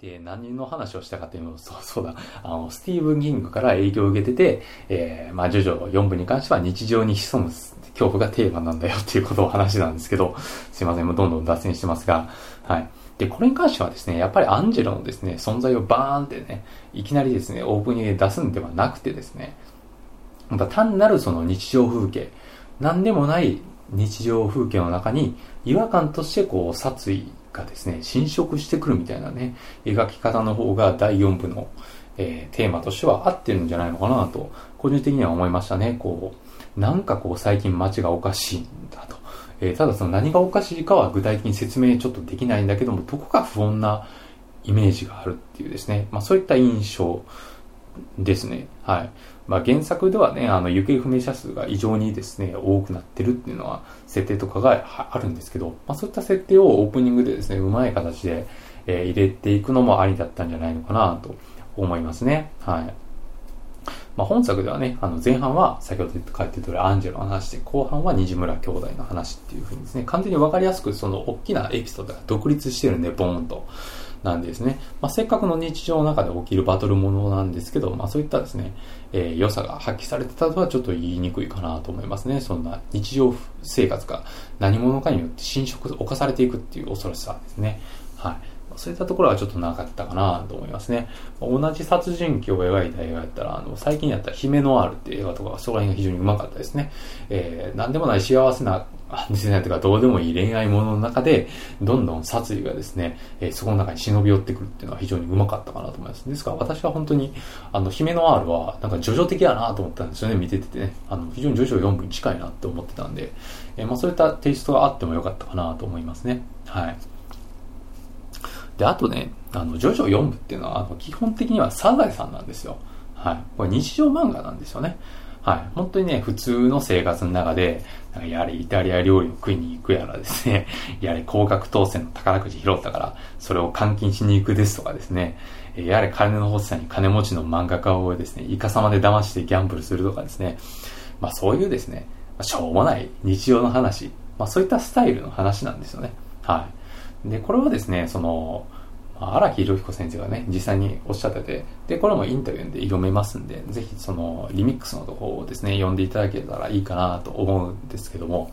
で、何の話をしたかというと、そうそうだ、あの、スティーブン・ギングから影響を受けてて、えー、まあ、ジョジョ4部に関しては日常に潜む恐怖がテーマなんだよっていうことを話なんですけど、すいません、もうどんどん脱線してますが、はい。で、これに関してはですね、やっぱりアンジェロのですね、存在をバーンってね、いきなりですね、オープニングで出すんではなくてですね、また単なるその日常風景、なんでもない日常風景の中に違和感としてこう殺意がですね、侵食してくるみたいなね、描き方の方が第4部の、えー、テーマとしては合ってるんじゃないのかなと、個人的には思いましたね。こう、なんかこう最近街がおかしいんだと。えー、ただその何がおかしいかは具体的に説明ちょっとできないんだけども、どこか不穏なイメージがあるっていうですね、まあそういった印象ですね。はい。まあ、原作ではね、あの、行方不明者数が異常にですね、多くなってるっていうのは、設定とかがあるんですけど、まあ、そういった設定をオープニングでですね、うまい形で、え、入れていくのもありだったんじゃないのかなと思いますね。はい。まあ、本作ではね、あの前半は先ほど書いてた通りアンジェロの話で、後半は西村兄弟の話っていうふうにですね、完全にわかりやすくその大きなエピソードが独立してるんで、ボーンと。なんですね。まあ、せっかくの日常の中で起きるバトルものなんですけど、まあ、そういったですね、えー、良さが発揮されてたとはちょっと言いにくいかなと思いますね。そんな日常生活が何者かによって侵食、犯されていくっていう恐ろしさですね。はい。そういったところはちょっとなかったかなと思いますね。同じ殺人鬼を描いた映画やったら、あの、最近やったら姫ノアールっていう映画とか、そこら辺が非常にうまかったですね。えー、なんでもない幸せな2000年とかどうでもいい恋愛ものの中で、どんどん殺意がですね、えー、そこの中に忍び寄ってくるっていうのは非常にうまかったかなと思います。ですから私は本当に、あの、姫の R は、なんか叙々的やなと思ったんですよね、見ててね。あの、非常に叙々4部に近いなって思ってたんで、えー、まあそういったテイストがあってもよかったかなと思いますね。はい。で、あとね、あの、ジョジョ4部っていうのは、あの、基本的にはサザエさんなんですよ。はい。これ日常漫画なんですよね。はい。本当にね、普通の生活の中で、やれイタリア料理を食いに行くやらですね、やれ高額当選の宝くじ拾ったから、それを換金しに行くですとかですね、やれ金の欲しさに金持ちの漫画家をですね、イカ様で騙してギャンブルするとかですね、まあそういうですね、しょうもない日常の話、まあそういったスタイルの話なんですよね。はい。で、これはですね、その、荒木博彦先生がね、実際におっしゃってて、で、これもインタビューで読めますんで、ぜひそのリミックスのところをですね、読んでいただけたらいいかなと思うんですけども、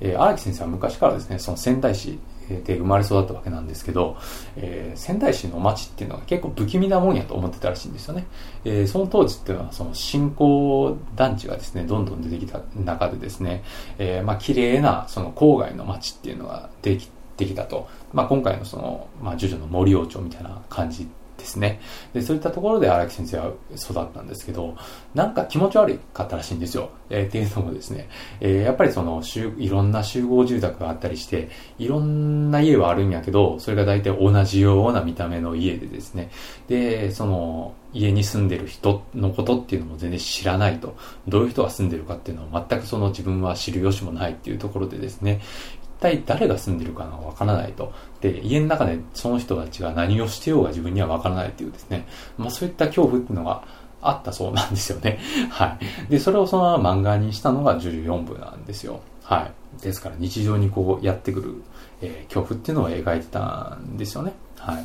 えー、荒木先生は昔からですね、その仙台市で生まれ育ったわけなんですけど、えー、仙台市の町っていうのは結構不気味なもんやと思ってたらしいんですよね。えー、その当時っていうのはその新興団地がですね、どんどん出てきた中でですね、えー、まあ綺麗なその郊外の町っていうのができできたと。まあ、今回のその、まあ、ジョジョの森王朝みたいな感じですね。で、そういったところで荒木先生は育ったんですけど、なんか気持ち悪かったらしいんですよ。えー、っていうのもですね、えー、やっぱりその、いろんな集合住宅があったりして、いろんな家はあるんやけど、それが大体同じような見た目の家でですね、で、その、家に住んでる人のことっていうのも全然知らないと。どういう人が住んでるかっていうのは全くその自分は知る由もないっていうところでですね、体誰が住んでるかがわからないと。で、家の中でその人たちが何をしてようが自分にはわからないっていうですね、まあそういった恐怖っていうのがあったそうなんですよね。はい。で、それをそのまま漫画にしたのが14部なんですよ。はい。ですから日常にこうやってくる、えー、恐怖っていうのを描いてたんですよね。はい。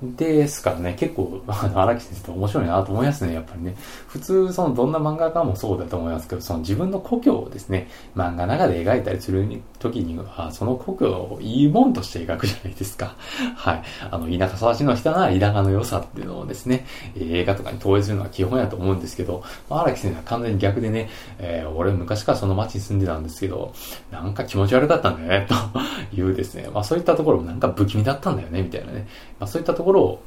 ですからね、結構、荒木先生って面白いなと思いますね、やっぱりね。普通、その、どんな漫画家もそうだと思いますけど、その自分の故郷をですね、漫画の中で描いたりする時には、その故郷をいいもんとして描くじゃないですか。はい。あの、田舎育ちの人なら田舎の良さっていうのをですね、映画とかに投影するのは基本やと思うんですけど、荒木先生は完全に逆でね、えー、俺昔からその街に住んでたんですけど、なんか気持ち悪かったんだよね、というですね、まあそういったところもなんか不気味だったんだよね、みたいなね。まあそういったところころを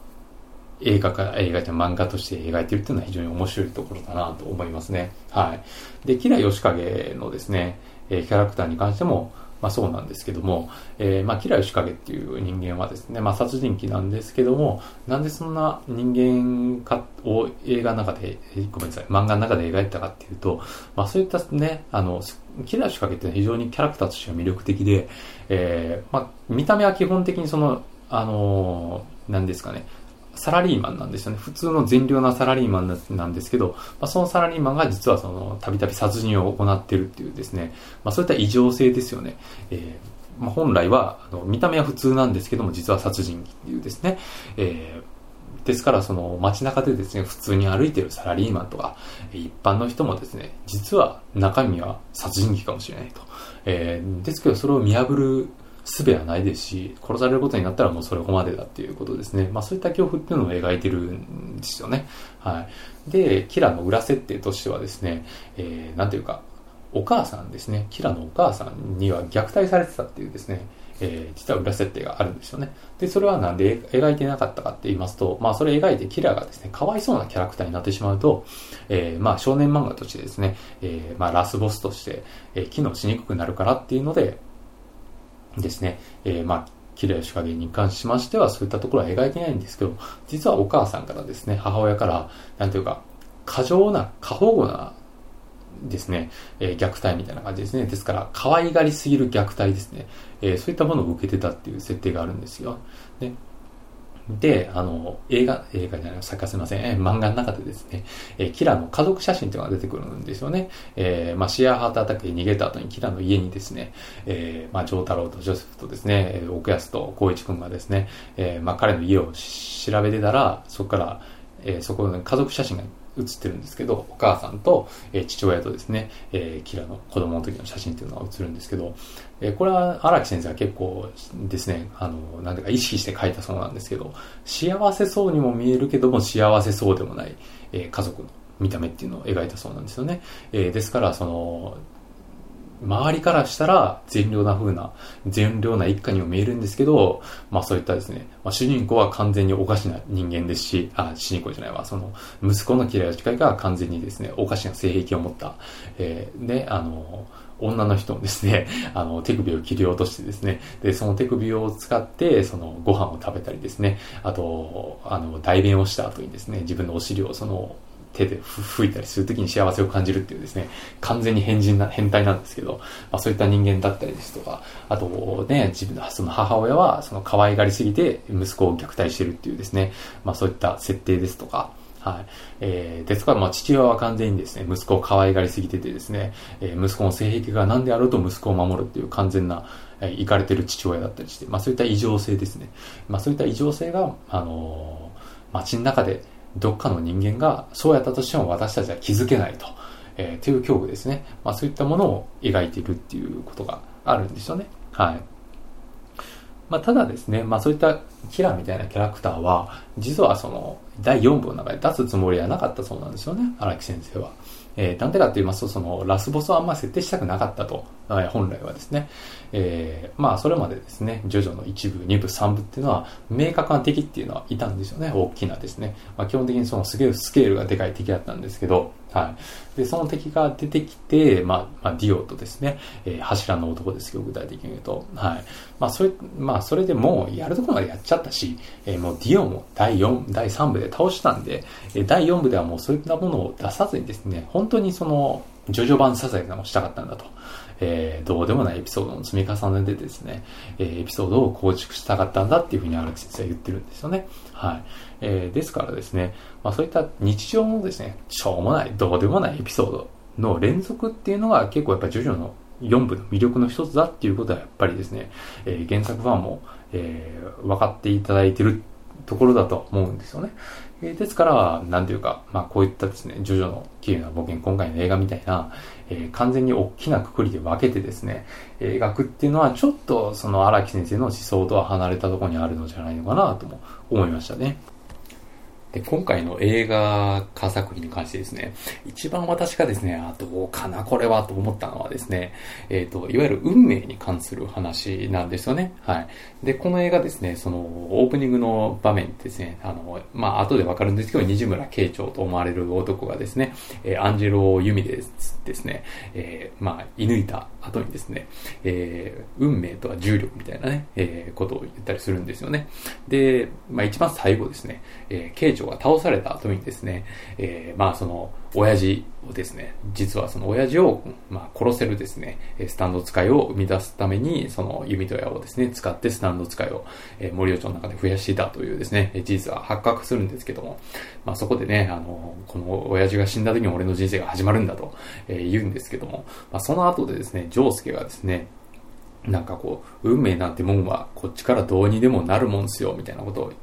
映画か、映画じゃ漫画として描いてるっていうのは非常に面白いところだなと思いますね。はい。で、キラヨシカゲのですね、えキャラクターに関しても、まあそうなんですけども、えー、まあキラヨシカゲっていう人間はですね、まあ殺人鬼なんですけども、なんでそんな人間かを映画の中で、ごめんなさい、漫画の中で描いたかっていうと、まあそういったね、あの、キラヨシカゲって非常にキャラクターとしては魅力的で、えー、まあ見た目は基本的にその、あの、なんですかね、サラリーマンなんですよね。普通の善良なサラリーマンなんですけど、まあ、そのサラリーマンが実はその、たびたび殺人を行ってるっていうですね、まあ、そういった異常性ですよね。えーま、本来はあの見た目は普通なんですけども実は殺人鬼っていうですね、えー、ですからその街中でですね普通に歩いてるサラリーマンとか一般の人もですね実は中身は殺人鬼かもしれないと、えー、ですけどそれを見破る術はないですし、殺されることになったらもうそれこまでだっていうことですね。まあそういった恐怖っていうのを描いてるんですよね。はい。で、キラの裏設定としてはですね、えー、なんていうか、お母さんですね、キラのお母さんには虐待されてたっていうですね、えー、実は裏設定があるんですよね。で、それはなんで描いてなかったかって言いますと、まあそれ描いてキラがですね、かわいそうなキャラクターになってしまうと、えー、まあ少年漫画としてですね、えー、まあラスボスとして、えー、機能しにくくなるからっていうので、ですね、えー、まあ、キラヨシカゲに関しましてはそういったところは描いてないんですけど、実はお母さんからですね、母親から、なんていうか、過剰な、過保護なですね、えー、虐待みたいな感じですね。ですから、可愛がりすぎる虐待ですね。えー、そういったものを受けてたっていう設定があるんですよ。ね、で、あの、映画、映画じゃない、作家すいません、え漫画の中でですね、えー、キラの家族写真っていうのが出てくるんですよね。えー、まあ、シェアハートアタックで逃げた後にキラの家にですね、えー、まあ、ジョー太郎とジョセフとですね、奥安と光一君がですね、えー、まあ、彼の家を調べてたら、そこから、えー、そこの家族写真が写ってるんですけど、お母さんと、え、父親とですね、えー、キラの子供の時の写真っていうのが写るんですけど、え、これは荒木先生は結構ですね、あの、なんていうか意識して書いたそうなんですけど、幸せそうにも見えるけども幸せそうでもない、え、家族の見た目っていうのを描いたそうなんですよね。えー、ですから、その、周りからしたら善良な風な、善良な一家にも見えるんですけど、まあそういったですね、まあ、主人公は完全におかしな人間ですし、あ、主人公じゃないわ、その、息子の嫌いな近いが完全にですね、おかしな性癖を持った、えー、で、あの、女の人もですね、あの、手首を切り落としてですね、で、その手首を使って、その、ご飯を食べたりですね、あと、あの、代弁をした後にですね、自分のお尻をその、手で吹いたりするときに幸せを感じるっていうですね、完全に変人な、変態なんですけど、まあそういった人間だったりですとか、あとね、自分の、その母親はその可愛がりすぎて息子を虐待してるっていうですね、まあそういった設定ですとか、はい。えー、ですから、まあ、父親は完全にですね、息子を可愛がりすぎててですね、えー、息子の性癖が何であろうと息子を守るっていう完全な、えー、いかれてる父親だったりして、まあ、そういった異常性ですね。まあ、そういった異常性が、あのー、街の中で、どっかの人間がそうやったとしても私たちは気づけないと、えー、という恐怖ですね。まあそういったものを描いているっていうことがあるんですよね。はい。まあただですね、まあそういったキラーみたいなキャラクターは、実はその第4部の中で出すつもりはなかったそうなんですよね、荒木先生は。えー、なんでかって言いますと、そのラスボスはあんま設定したくなかったと、本来はですね。えー、まあそれまでですね、ジョジョの1部、2部、3部っていうのは、明確な敵っていうのはいたんですよね、大きなですね。まあ基本的にそのすげえスケールがでかい敵だったんですけど、はい。で、その敵が出てきて、まあ、まあ、ディオとですね、えー、柱の男ですけど、具体的に言うと、はい。まあ、それ、まあ、それでもう、やるところまでやっちゃったし、えー、もうディオも第4、第3部で倒したんで、えー、第4部ではもうそういったものを出さずにですね、本当にその、ジョジョ版サザエさんをしたかったんだと。えー、どうでもないエピソードの積み重ねでですね、えー、エピソードを構築したかったんだっていうふうに荒木先生は言ってるんですよね。はい。えー、ですからですね、まあそういった日常のですね、しょうもない、どうでもないエピソードの連続っていうのが結構やっぱジョジョの4部の魅力の一つだっていうことはやっぱりですね、えー、原作ファンも、えー、分かっていただいてるところだと思うんですよね。えー、ですから、なんていうか、まあこういったですね、ジョジョの綺麗な冒険、今回の映画みたいな、えー、完全に大きなくくりで分けてですね、描くっていうのはちょっとその荒木先生の思想とは離れたところにあるのじゃないのかなとも思いましたね。で、今回の映画化作品に関してですね、一番私がですね、あ、どうかな、これは、と思ったのはですね、えっ、ー、と、いわゆる運命に関する話なんですよね。はい。で、この映画ですね、その、オープニングの場面ですね、あの、まあ、後でわかるんですけど、西村慶長と思われる男がですね、えー、アンジェロ・ユミですですね、えー、まあ、射抜いた後にですね、えー、運命とは重力みたいなね、えー、ことを言ったりするんですよね。で、まあ、一番最後ですね、えー、慶長が倒された後にですね、えー、まあその、親父をですね、実はその親父を、まあ、殺せるですね、スタンド使いを生み出すために、その弓と矢をですね、使ってスタンド使いを、え、森尾町の中で増やしていたというですね、事実は発覚するんですけども、まあそこでね、あの、この親父が死んだ時に俺の人生が始まるんだと、え、言うんですけども、まあその後でですね、ジョースケがですね、なんかこう、運命なんてもんはこっちからどうにでもなるもんすよ、みたいなことを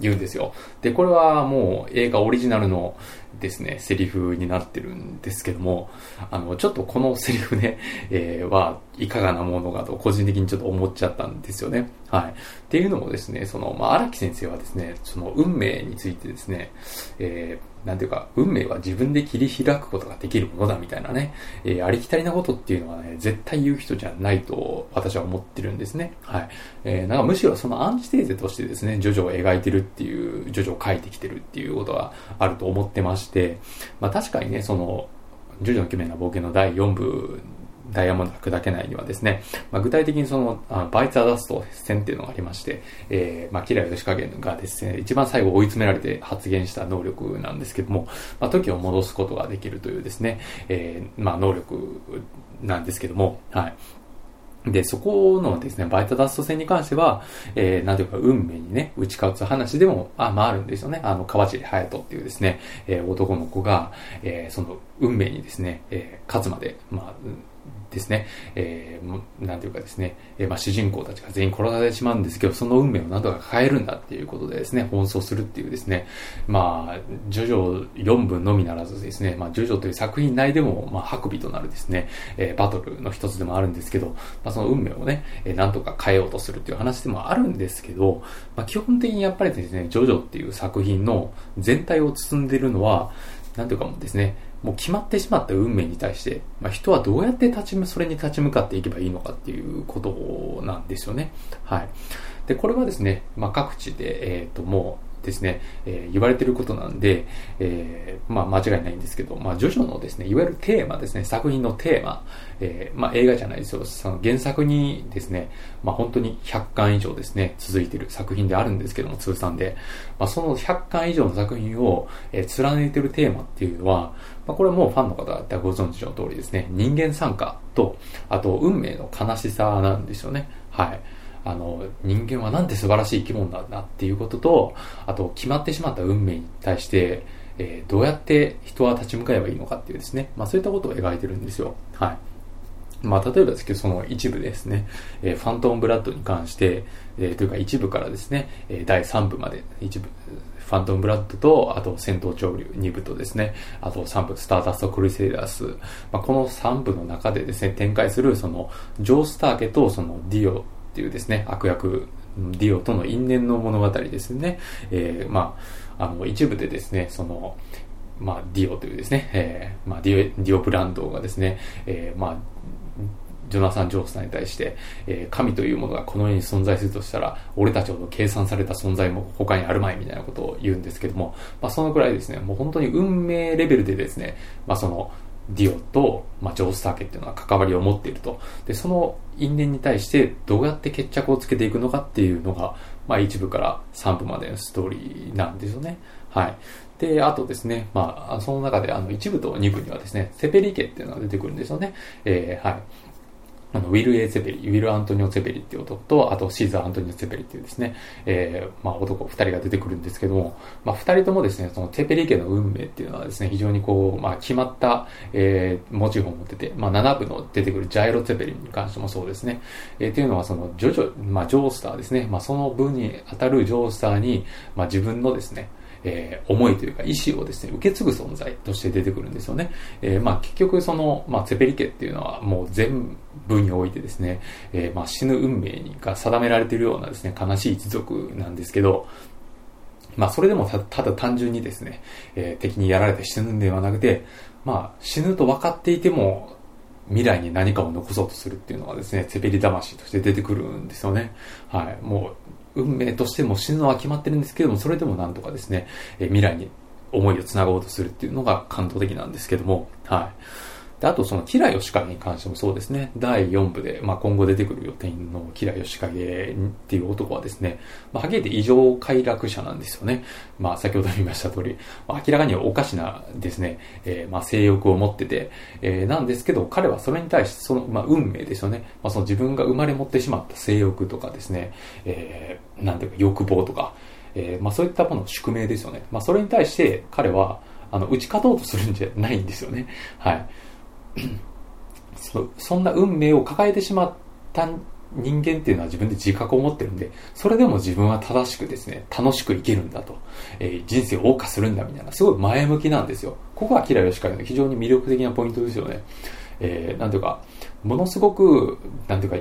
言うんですよ。で、これはもう映画オリジナルのですね、セリフになってるんですけども、あの、ちょっとこのセリフね、えー、はいかがなものかと個人的にちょっと思っちゃったんですよね。はい。っていうのもですね、その、まあ、荒木先生はですね、その運命についてですね、えーなんていうか、運命は自分で切り開くことができるものだみたいなね、えー、ありきたりなことっていうのはね、絶対言う人じゃないと私は思ってるんですね。はい。えー、なんかむしろそのアンチテーゼとしてですね、ジョジョを描いてるっていう、ジョジョを描いてきてるっていうことがあると思ってまして、まあ確かにね、その、ジョジョの奇妙な冒険の第4部ダイヤモンドが砕けないにはですね、まあ、具体的にそのあバイツ・アダスト戦っていうのがありまして、えー、まあ、キラヨシカゲがですね、一番最後追い詰められて発言した能力なんですけども、まあ、時を戻すことができるというですね、えー、まあ、能力なんですけども、はい。で、そこのですね、バイタダスト戦に関しては、えー、なんていうか、運命にね、打ち勝つ話でも、あ、まああるんですよね。あの、川尻隼人っていうですね、えー、男の子が、えー、その、運命にですね、えー、勝つまで、まあ、ですね、えー、なんていうかですね、えー、まあ、主人公たちが全員殺されてしまうんですけど、その運命を何とか変えるんだっていうことでですね、奔走するっていうですね、まあ、ジョジョ4分のみならずですね、まあ、ジョジョという作品内でも、まあ、白尾となるですね、えー、バトルの一つでもあるんですけど、まあ、その運命をね、えー、何とか変えようとするっていう話でもあるんですけど、まあ、基本的にやっぱりですね、ジョジョっていう作品の全体を包んでいるのは、なんていうかもですね、もう決まってしまった運命に対して、まあ、人はどうやって立ち、それに立ち向かっていけばいいのかっていうことなんですよね。はい。で、これはですね、まあ、各地で、えっ、ー、と、もう、ですね、えー、言われてることなんで、えー、まあ間違いないんですけど、まあジョジョのですね、いわゆるテーマですね、作品のテーマ、えー、まあ映画じゃないですよ、その原作にですね、まあ本当に100巻以上ですね、続いてる作品であるんですけども、通算で、まあその100巻以上の作品を、えー、貫いてるテーマっていうのは、まあこれはもうファンの方だったらご存知の通りですね、人間参加と、あと運命の悲しさなんですよね。はい。あの、人間はなんて素晴らしい生き物なんだっていうことと、あと、決まってしまった運命に対して、えー、どうやって人は立ち向かえばいいのかっていうですね、まあそういったことを描いてるんですよ。はい。まあ例えばですけど、その一部ですね、えー、ファントムブラッドに関して、えー、というか一部からですね、えー、第3部まで、一部、ファントムブラッドと、あと戦闘潮流。2部とですね、あと3部、スターダストクルセイダース、まあ、この3部の中でですね、展開する、その、ジョースター家とそのディオっていうですね、悪役、ディオとの因縁の物語ですね。えー、まあ、あの、一部でですね、その、まあ、ディオというですね、えー、まあ、ディオ、ディオ・ブランドーがですね、えー、まあ、ジョナサン・ジョースターに対して、えー、神というものがこの世に存在するとしたら、俺たちほど計算された存在も他にあるまいみたいなことを言うんですけども、まあ、そのくらいですね、もう本当に運命レベルでですね、まあ、その、ディオと、まあ、ジョースター家っていうのは関わりを持っていると。で、その因縁に対してどうやって決着をつけていくのかっていうのが、まあ、1部から三部までのストーリーなんですよね。はい。で、あとですね、まあ、その中であの一部と二部にはですね、セペリ家っていうのが出てくるんですよね。えー、はい。あの、ウィル・エー・セペリ、ウィル・アントニオ・セペリっていう男と、あとシーザー・アントニオ・セペリっていうですね、えー、まあ男二人が出てくるんですけども、まあ二人ともですね、そのセペリ家の運命っていうのはですね、非常にこう、まあ決まった、えー、モチーフを持ってて、まあ7部の出てくるジャイロ・セペリに関してもそうですね、えー、っていうのはその、ジョジョ、まあジョースターですね、まあその部に当たるジョースターに、まあ自分のですね、えー、思いというか意思をですね、受け継ぐ存在として出てくるんですよね。えー、まあ結局その、まあツェペリ家っていうのはもう全部においてですね、えー、まあ死ぬ運命が定められているようなですね、悲しい一族なんですけど、まあそれでもただ単純にですね、えー、敵にやられて死ぬんではなくて、まあ死ぬと分かっていても未来に何かを残そうとするっていうのがですね、ツェペリ魂として出てくるんですよね。はい。もう運命としても死ぬのは決まってるんですけども、それでもなんとかですね、え未来に思いを繋ごうとするっていうのが感動的なんですけども、はい。で、あとそのキラヨシカゲに関してもそうですね、第4部で、まあ、今後出てくる予定のキラヨシカゲっていう男はですね、まあ、はっきり言って異常快楽者なんですよね。まあ、先ほど言いました通り、まあ、明らかにおかしなですね、えー、まあ、性欲を持ってて、えー、なんですけど、彼はそれに対して、その、まあ、運命ですよね。まあ、その自分が生まれ持ってしまった性欲とかですね、えー、なんていうか欲望とか、えー、まあ、そういったものの宿命ですよね。まあ、それに対して彼は、あの、打ち勝とうとするんじゃないんですよね。はい。そそんな運命を抱えてしまった人間っていうのは自分で自覚を持ってるんで、それでも自分は正しくですね、楽しく生きるんだと、えー、人生を謳歌するんだみたいな、すごい前向きなんですよ。ここはキラヨシカゲの非常に魅力的なポイントですよね。えー、なんていうか、ものすごく、なんていうか、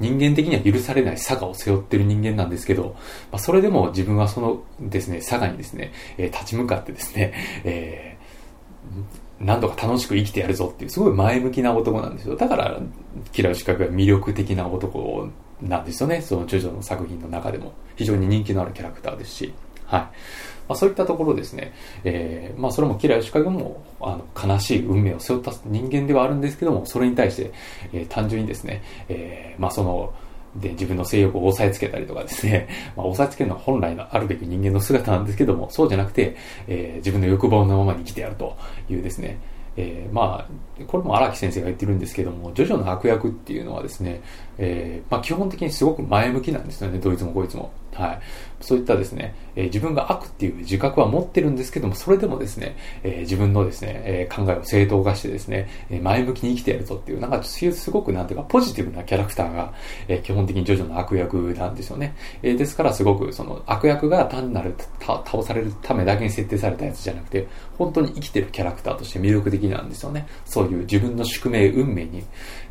人間的には許されない差がを背負ってる人間なんですけど、まあ、それでも自分はそのですね、差がにですね、えー、立ち向かってですね、えー、何度か楽しく生きてやるぞっていう、すごい前向きな男なんですよ。だから、キラヨシカゲは魅力的な男なんですよね。そのジョジョの作品の中でも。非常に人気のあるキャラクターですし。はい。まあ、そういったところですね、えー、まあ、それもキラヨシカゲもあの悲しい運命を背負った人間ではあるんですけども、それに対して、えー、単純にですね、えー、まあ、その、で、自分の性欲を押さえつけたりとかですね、まあ、抑えつけるのは本来のあるべき人間の姿なんですけども、そうじゃなくて、えー、自分の欲望のままに生きてやるというですね、えー、まあ、これも荒木先生が言ってるんですけども、ジョジョの悪役っていうのはですね、えー、まあ基本的にすごく前向きなんですよね、どいつもこいつも。はい。そういったですね、えー、自分が悪っていう自覚は持ってるんですけども、それでもですね、えー、自分のですね、えー、考えを正当化してですね、え前向きに生きてやるぞっていう、なんかすごくなんていうかポジティブなキャラクターが、え基本的にジョジョの悪役なんですよね。えですからすごくその悪役が単なる倒されるためだけに設定されたやつじゃなくて、本当に生きてるキャラクターとして魅力的なんですよね。そういう自分の宿命、運命に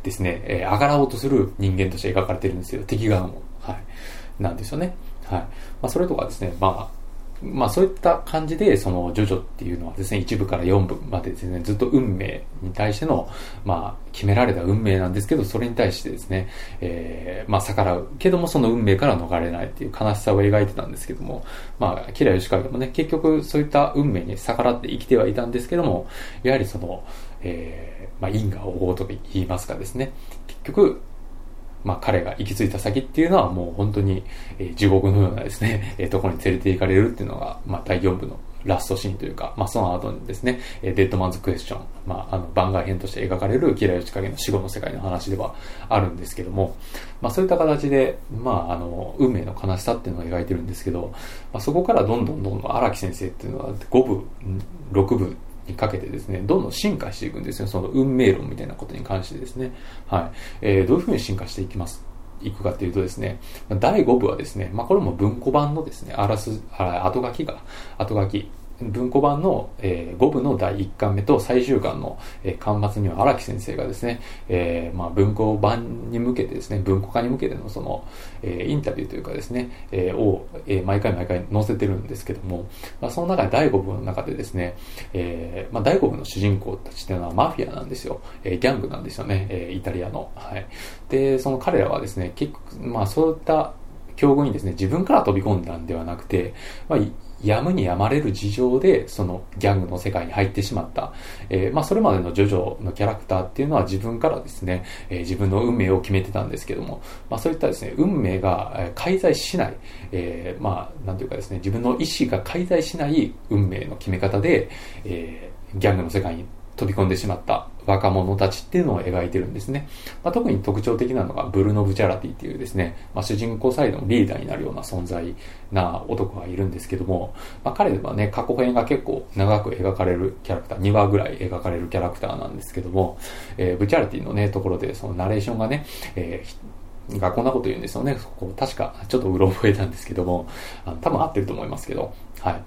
ですね、えー、上がらおうとする人間として描かれてるんですよ。敵側も。はい。なんですよね。はい。まあ、それとかですね、まあ、まあそういった感じで、そのジョジョっていうのはですね、1部から4部までですね、ずっと運命に対しての、まあ決められた運命なんですけど、それに対してですね、えー、まあ逆らうけどもその運命から逃れないっていう悲しさを描いてたんですけども、まあ、キラヨシカゲもね、結局そういった運命に逆らって生きてはいたんですけども、やはりその、えー、まあ因果応報と言いますかですね、結局、まあ、彼が行き着いた先っていうのはもう本当に、え、地獄のようなですね、えー、ところに連れて行かれるっていうのが、まあ、第4部のラストシーンというか、まあ、その後にですね、えー、デッドマンズクエスチョン、まあ、あの、番外編として描かれるキラヨチカゲの死後の世界の話ではあるんですけども、まあ、そういった形で、まあ、あの、運命の悲しさっていうのを描いてるんですけど、まあ、そこからどんどんどんどん荒木先生っていうのは5部、6部にかけてですね、どんどん進化していくんですよ。その運命論みたいなことに関してですね。はい。えー、どういうふうに進化していきますいくかというとですね、第5部はですね、まあ、これも文庫版のですね、あらす、あ後書きが、後書き、文庫版の、えー、5部の第1巻目と最終巻の、えー、巻末には荒木先生がですね、えー、まあ、文庫版に向けてですね、文庫化に向けてのその、えインタビューというかですね、えを、え毎回毎回載せてるんですけども、まあ、その中で第5部の中でですね、えまあ、第5部の主人公たちっていうのはマフィアなんですよ。えギャングなんですよね、えイタリアの。はい。で、その彼らはですね、結局、まあそういった境遇にですね、自分から飛び込んだんではなくて、まあ、やむにやまれる事情で、そのギャングの世界に入ってしまった。えー、まあ、それまでのジョジョのキャラクターっていうのは自分からですね、えー、自分の運命を決めてたんですけども、まあ、そういったですね、運命が介在しない、えー、まあ、なんていうかですね、自分の意思が介在しない運命の決め方で、え、ギャングの世界に飛び込んでしまった。若者たちっていうのを描いてるんですね。まあ、特に特徴的なのがブルノ・ブチャラティっていうですね、まあ、主人公サイドのリーダーになるような存在な男がいるんですけども、まあ、彼はね、過去編が結構長く描かれるキャラクター、2話ぐらい描かれるキャラクターなんですけども、えー、ブチャラティのね、ところでそのナレーションがね、えー、がこんなこと言うんですよね。こ確か、ちょっとうろ覚えたんですけども、あの多分合ってると思いますけど、はい。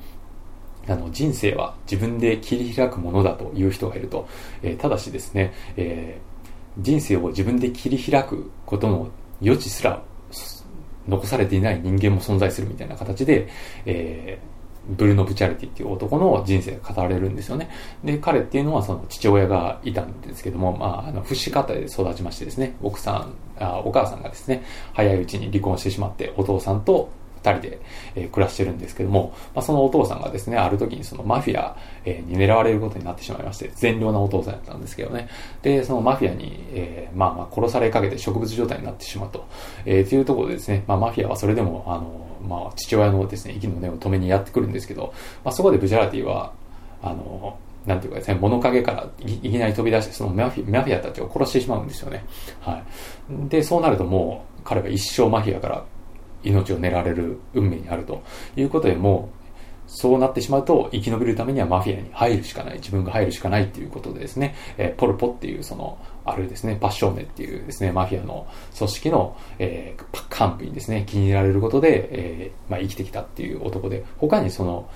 あの人生は自分で切り開くものだという人がいると、えー、ただしですね、えー、人生を自分で切り開くことの余地すら残されていない人間も存在するみたいな形で、えー、ブルノ・ブチャリティっていう男の人生が語られるんですよね。で、彼っていうのはその父親がいたんですけども、まあ、あの、不死方で育ちましてですね、奥さんあ、お母さんがですね、早いうちに離婚してしまって、お父さんと二人で、えー、暮らしてるんですけども、まあ、そのお父さんがですね、ある時にそのマフィア、えー、に狙われることになってしまいまして、善良なお父さんだったんですけどね。で、そのマフィアに、えー、まあまあ殺されかけて植物状態になってしまうと、えー、というところでですね、まあマフィアはそれでも、あの、まあ父親のですね、息の根を止めにやってくるんですけど、まあそこでブジャラティは、あの、なんていうかですね、物陰からいきなり飛び出して、そのマフィマフィアたちを殺してしまうんですよね。はい。で、そうなるともう、彼は一生マフィアから命を狙われる運命にあるということでもう、そうなってしまうと生き延びるためにはマフィアに入るしかない、自分が入るしかないっていうことでですね、えー、ポルポっていうその、あるですね、パッションネっていうですね、マフィアの組織の、えー、幹部にですね、気に入られることで、えー、まあ生きてきたっていう男で、他にその、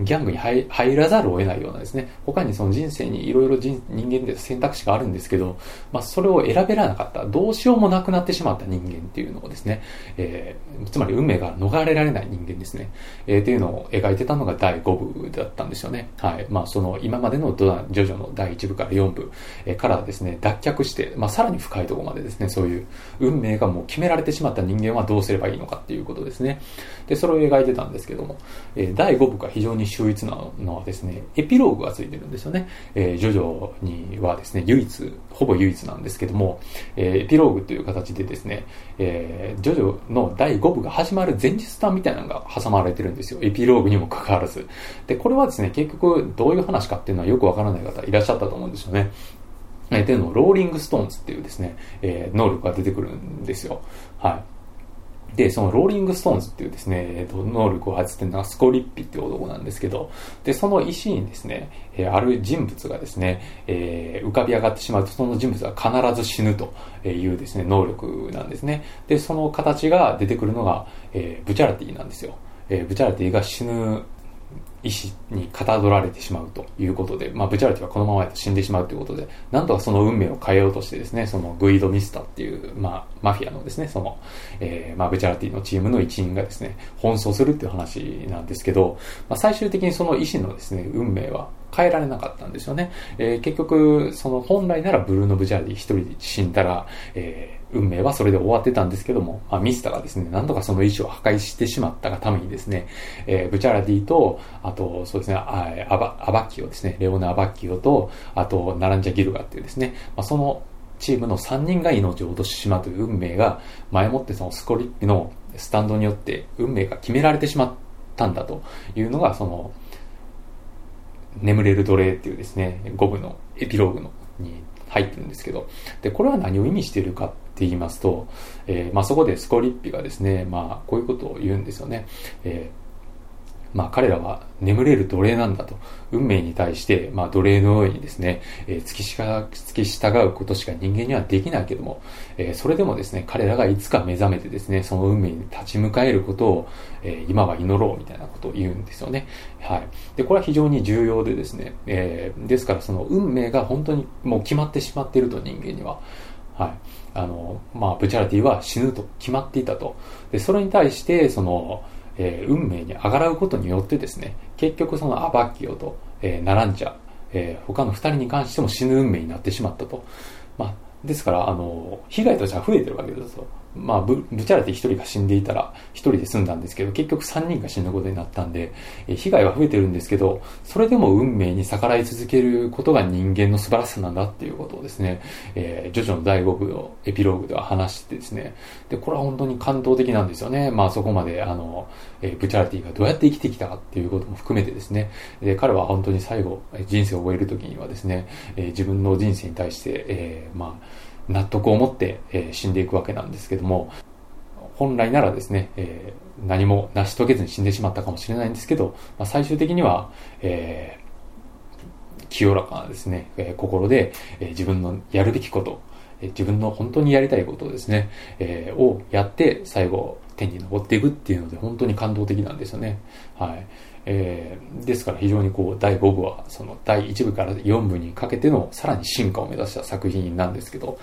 ギャングに入らざるを得ないようなですね、他にその人生にいろいろ人間で選択肢があるんですけど、まあ、それを選べらなかった、どうしようもなくなってしまった人間っていうのをですね、えー、つまり運命が逃れられない人間ですね、えー、っていうのを描いてたのが第5部だったんですよね。はい。まあ、その今までのドジョジョの第1部から4部、え、からですね、脱却して、まあ、さらに深いところまでですね、そういう運命がもう決められてしまった人間はどうすればいいのかっていうことですね。で、それを描いてたんですけども、え、第5部が非常に秀逸なのはですね、エピローグがついてるんですよね。え、ジョジョにはですね、唯一、ほぼ唯一なんですけども、え、エピローグという形でですね、え、ジョジョの第5部が始まる前日談みたいなのが挟まれてるんですよ。エピローグにもかかわらず。で、これはですね、結局どういう話かっていうのはよくわからない方いらっしゃったと思うんですよね。えー、っていうの、ローリングストーンズっていうですね、えー、能力が出てくるんですよ。はい。で、そのローリングストーンズっていうですね、えっ、と、能力を発してるのがスコリッピっていう男なんですけど、で、その石にですね、えー、ある人物がですね、えー、浮かび上がってしまうと、その人物は必ず死ぬというですね、能力なんですね。で、その形が出てくるのが、えー、ブチャラティなんですよ。えー、ブチャラティが死ぬ意志にかたどられてしまうということで、まあ、ブチャラティはこのままやと死んでしまうということで、なんとかその運命を変えようとしてですね、そのグイド・ミスタっていう、まあ、マフィアのですね、その、えー、まあ、ブチャラティのチームの一員がですね、奔走するっていう話なんですけど、まあ、最終的にその意志のですね、運命は変えられなかったんですよね。えー、結局、その本来ならブルーノ・ブチャラティ一人で死んだら、えー運命はそれで終わってたんですけども、まあ、ミスターがですね、なんとかその意志を破壊してしまったがためにですね、えー、ブチャラディと、あと、そうですね、アバアバッキオですね、レオナ・アバッキオと、あと、ナランジャ・ギルガっていうですね、まあ、そのチームの3人が命を落としてしまうという運命が、前もってそのスコリッピのスタンドによって運命が決められてしまったんだというのが、その、眠れる奴隷っていうですね、5部のエピローグのに入ってるんですけど、で、これは何を意味しているかって言いますと、えー、まあ、そこでスコリッピがですね、まあ、こういうことを言うんですよね。えーまあ彼らは眠れる奴隷なんだと。運命に対して、まあ奴隷のようにですね、えー、付き付き従うことしか人間にはできないけども、えー、それでもですね、彼らがいつか目覚めてですね、その運命に立ち向かえることを、えー、今は祈ろうみたいなことを言うんですよね。はい。で、これは非常に重要でですね、えー、ですからその運命が本当にもう決まってしまっていると人間には。はい。あの、まあ、ブチャラティは死ぬと決まっていたと。で、それに対して、その、えー、運命にあがらうことによってですね、結局そのアバッキオと、えー、ナランチャ、えー、他の二人に関しても死ぬ運命になってしまったと。まあ、ですから、あの、被害としては増えてるわけですよ。まあ、ブブチャラティ1人が死んでいたら1人で済んだんですけど、結局3人が死ぬことになったんで、え被害は増えてるんですけど、それでも運命に逆らい続けることが人間の素晴らしさなんだっていうことをですね、えー、ジョジョの第5部のエピローグでは話してですね、で、これは本当に感動的なんですよね。まあそこまで、あの、えー、ブチャラティがどうやって生きてきたかっていうことも含めてですね、で彼は本当に最後、人生を終える時にはですね、えー、自分の人生に対して、えー、まあ、納得を持って、え、死んでいくわけなんですけども、本来ならですね、え、何も成し遂げずに死んでしまったかもしれないんですけど、まあ、最終的には、え、清らかなですね、え、心で、え、自分のやるべきこと、え、自分の本当にやりたいことですね、え、をやって最後天に昇っていくっていうので本当に感動的なんですよね。はい。えー、ですから非常にこう第5部はその第1部から4部にかけてのさらに進化を目指した作品なんですけど、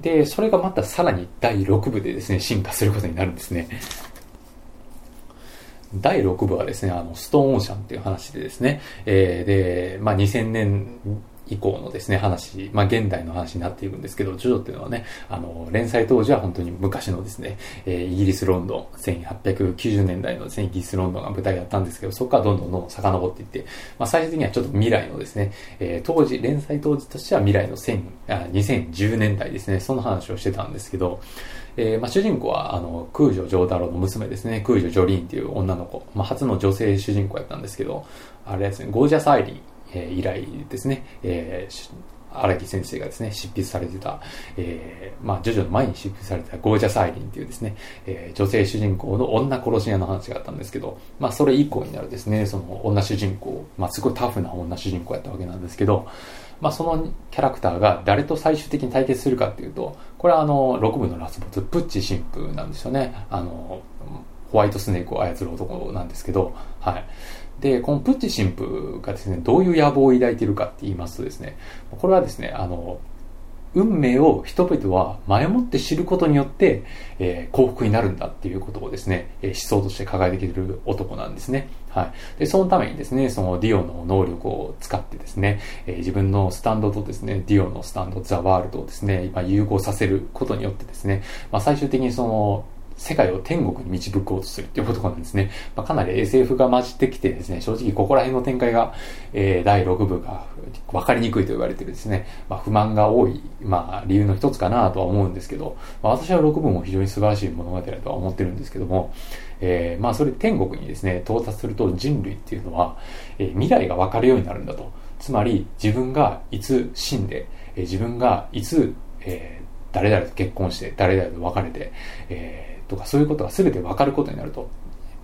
で、それがまたさらに第6部でですね、進化することになるんですね。第6部はですね、あの、ストーンオーシャンっていう話でですね、えー、で、まあ、2000年以降のですね、話、まあ、現代の話になっているんですけど、ジョジョっていうのはね、あの、連載当時は本当に昔のですね、えー、イギリス・ロンドン、1890年代のですね、イギリス・ロンドンが舞台だったんですけど、そこからどんどんどんどん遡っていって、まあ、最終的にはちょっと未来のですね、えー、当時、連載当時としては未来の1000あ2010年代ですね、その話をしてたんですけど、えー、まあ、主人公は、あの、空女丈太郎の娘ですね、空女ジョリーンっていう女の子、まあ、初の女性主人公やったんですけど、あれですね、ゴージャス・アイリー、えー、以来ですね、えー、荒木先生がですね、執筆されてた、えー、まあ、ジョジョの前に執筆されてたゴージャスアイリンっていうですね、えー、女性主人公の女殺し屋の話があったんですけど、まあ、それ以降になるですね、その女主人公、まあ、すごいタフな女主人公やったわけなんですけど、まあ、そのキャラクターが誰と最終的に対決するかっていうと、これはあの、6部のラスボス、プッチ神父なんですよね。あの、ホワイトスネークを操る男なんですけど、はい。で、このプッチ神父がですね、どういう野望を抱いているかって言いますとですね、これはですね、あの、運命を人々は前もって知ることによって、えー、幸福になるんだっていうことをですね、え、思想として掲げている男なんですね。はい。で、そのためにですね、そのディオの能力を使ってですね、えー、自分のスタンドとですね、ディオのスタンド、ザ・ワールドをですね、今融合させることによってですね、まあ最終的にその、世界を天国に導こうとするっていうことなんですね。まあ、かなり SF が混じってきてですね、正直ここら辺の展開が、えー、第6部が分かりにくいと言われてるですね、まあ、不満が多い、まあ、理由の一つかなとは思うんですけど、まあ、私は6部も非常に素晴らしい物語だとは思ってるんですけども、えー、まあ、それ天国にですね、到達すると人類っていうのは、えー、未来が分かるようになるんだと。つまり、自分がいつ死んで、えー、自分がいつ、えー、誰々と結婚して、誰々と別れて、えーとかそういうことが全て分かることになると、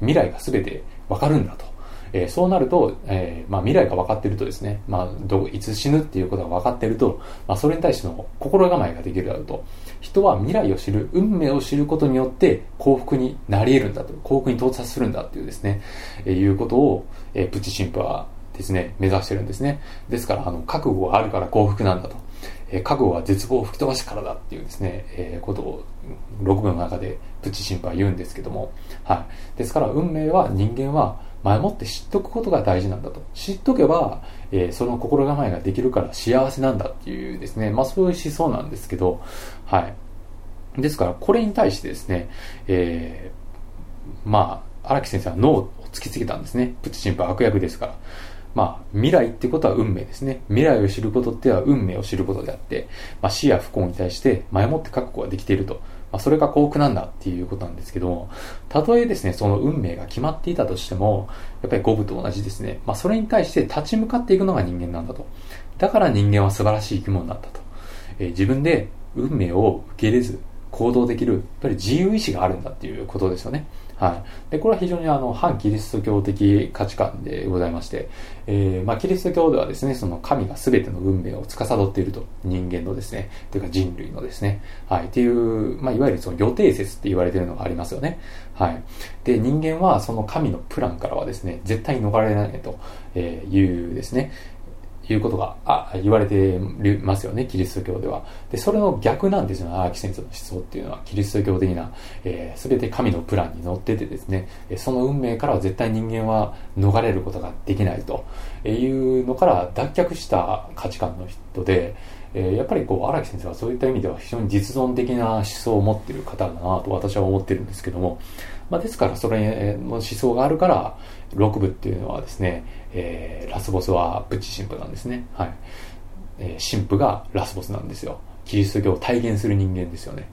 未来が全て分かるんだと。えー、そうなると、えー、まあ、未来が分かってるとですね、まあ、どいつ死ぬっていうことが分かってると、まあ、それに対しての心構えができるだろうと。人は未来を知る、運命を知ることによって幸福になり得るんだと、幸福に到達するんだっていうですね、えー、いうことを、え、プチ神父はですね、目指してるんですね。ですから、あの、覚悟があるから幸福なんだと。えー、覚悟は絶望を吹き飛ばしからだっていうですね、えー、ことを6部の中でプチ神父は言うんですけども、はい。ですから運命は人間は前もって知っとくことが大事なんだと。知っとけば、えー、その心構えができるから幸せなんだっていうですね、まあそういう思想なんですけど、はい。ですからこれに対してですね、えー、まあ荒木先生は脳を突きつけたんですね。プチ神父は悪役ですから。まあ、未来ってことは運命ですね。未来を知ることっては運命を知ることであって、まあ、死や不幸に対して前もって覚悟ができていると。まあ、それが幸福なんだっていうことなんですけども、たとえですね、その運命が決まっていたとしても、やっぱり五分と同じですね。まあ、それに対して立ち向かっていくのが人間なんだと。だから人間は素晴らしい生き物なんだと。えー、自分で運命を受け入れず行動できる、やっぱり自由意志があるんだっていうことですよね。はい。で、これは非常にあの、反キリスト教的価値観でございまして、えー、まあ、キリスト教ではですね、その神が全ての運命を司っていると、人間のですね、というか人類のですね、はい、っていう、まあ、いわゆるその予定説って言われているのがありますよね。はい。で、人間はその神のプランからはですね、絶対逃れられないというですね、いうことがあ言われてますよね、キリスト教では。で、それの逆なんですよね、荒木先生の思想っていうのは、キリスト教的な、えー、全て神のプランに乗っててですね、その運命からは絶対人間は逃れることができないと。いうのから脱却した価値観の人で、えー、やっぱりこう荒木先生はそういった意味では非常に実存的な思想を持っている方だなと私は思ってるんですけども、まあ、ですからそれの思想があるから6部っていうのはですね、えー、ラスボスはプッチ神父なんですね。はい。えー、神父がラスボスなんですよ。キリスト教を体現する人間ですよね。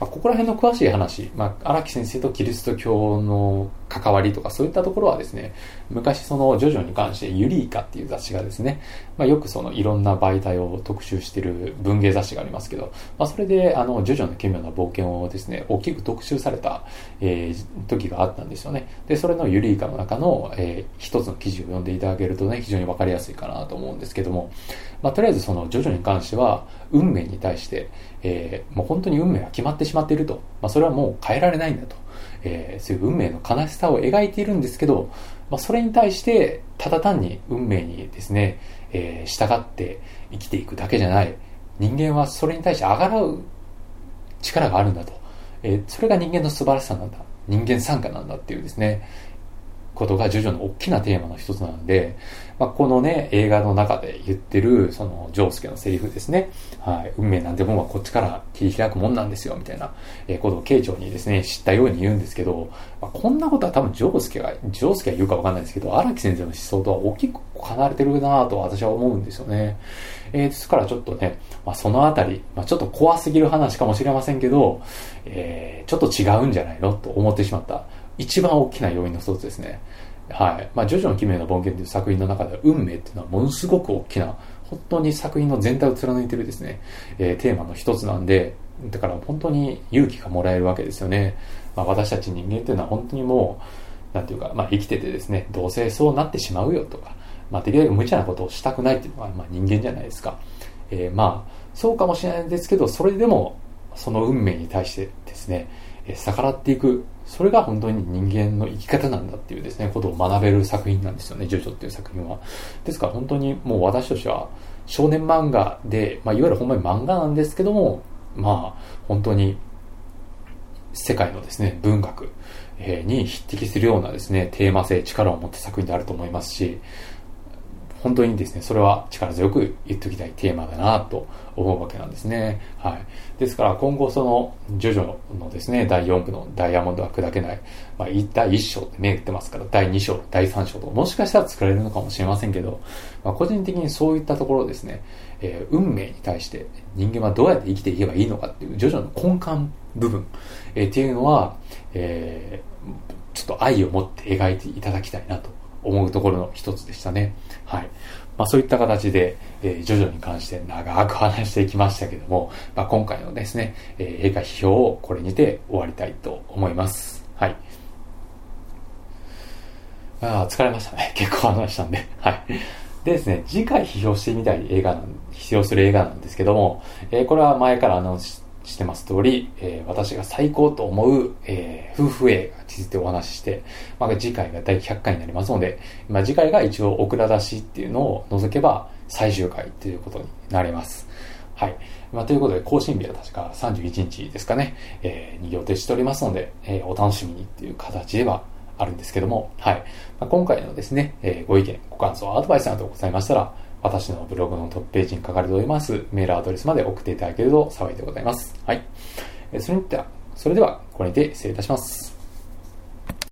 まあ、ここら辺の詳しい話、まあ、荒木先生とキリスト教の関わりとかそういったところはですね、昔そのジョジョに関してユリーカっていう雑誌がですね、まあ、よくそのいろんな媒体を特集している文芸雑誌がありますけど、まあ、それであのジョジョの奇妙な冒険をですね、大きく特集された、えー、時があったんですよね。で、それのユリーカの中の、えー、一つの記事を読んでいただけるとね、非常にわかりやすいかなと思うんですけども、まあ、とりあえずそのジョジョに関しては、運命に対して、えー、もう本当に運命が決まってしまっていると。まあ、それはもう変えられないんだと。えー、そういう運命の悲しさを描いているんですけど、まあ、それに対して、ただ単に運命にですね、えー、従って生きていくだけじゃない。人間はそれに対してあがらう力があるんだと。えー、それが人間の素晴らしさなんだ。人間参加なんだっていうですね、ことがジョジョの大きなテーマの一つなんで、まあ、このね、映画の中で言ってる、その、ジョースケのセリフですね。はい。運命なんてもんはこっちから切り開くもんなんですよ、みたいな、え、ことを慶長にですね、知ったように言うんですけど、まあ、こんなことは多分ジョースケが、ジョースケが言うかわかんないですけど、荒木先生の思想とは大きく離れてるなと私は思うんですよね。えー、ですからちょっとね、まあ、そのあたり、まあ、ちょっと怖すぎる話かもしれませんけど、えー、ちょっと違うんじゃないの？と思ってしまった一番大きな要因の一つですね。はい。まあ、ジョジョの奇妙な冒険という作品の中では運命っていうのはものすごく大きな本当に作品の全体を貫いてるですね、えー、テーマの一つなんで、だから本当に勇気がもらえるわけですよね。まあ、私たち人間っていうのは本当にもう、なんていうか、まあ、生きててですね、どうせそうなってしまうよとか、まあ、できるだけ無茶なことをしたくないっていうのが、まあ、人間じゃないですか。えー、まあ、そうかもしれないんですけど、それでも、その運命に対してですね、え逆らっていく、それが本当に人間の生き方なんだっていうですね、ことを学べる作品なんですよね、ジョジョっていう作品は。ですから本当にもう私としては、少年漫画で、まあ、いわゆるほんまに漫画なんですけども、まあ、本当に、世界のですね、文学に匹敵するようなですね、テーマ性、力を持った作品であると思いますし、本当にですね、それは力強く言っておきたいテーマだなと思うわけなんですね。はい。ですから今後その、ジョジョのですね、第4部のダイヤモンドは砕けない、まあ、第1章って銘打ってますから、第2章、第3章ともしかしたら作られるのかもしれませんけど、まあ、個人的にそういったところですね、えー、運命に対して人間はどうやって生きていけばいいのかっていう、ジョジョの根幹部分、えー、っていうのは、えー、ちょっと愛を持って描いていただきたいなと思うところの一つでしたね。はい。まあそういった形で、えー、徐々に関して長く話していきましたけども、まあ今回のですね、えー、映画批評をこれにて終わりたいと思います。はい。ああ、疲れましたね。結構話したんで。はい。でですね、次回批評してみたい映画なん、批評する映画なんですけども、えー、これは前からアナウンスしてます通り、えー、私が最高と思う、えー、夫婦映画についてお話しして、まあ、次回が第100回になりますので、まあ、次回が一応オクラ出しっていうのを除けば最終回ということになります。はい。まあ、ということで、更新日は確か31日ですかね、えー、に予定しておりますので、えー、お楽しみにっていう形ではあるんですけども、はい。まあ、今回のですね、えー、ご意見、ご感想、アドバイスなどございましたら、私のブログのトップページに書かれておりますメールアドレスまで送っていただけると幸いでございます。はい。それでは、それでは、これで失礼いたします。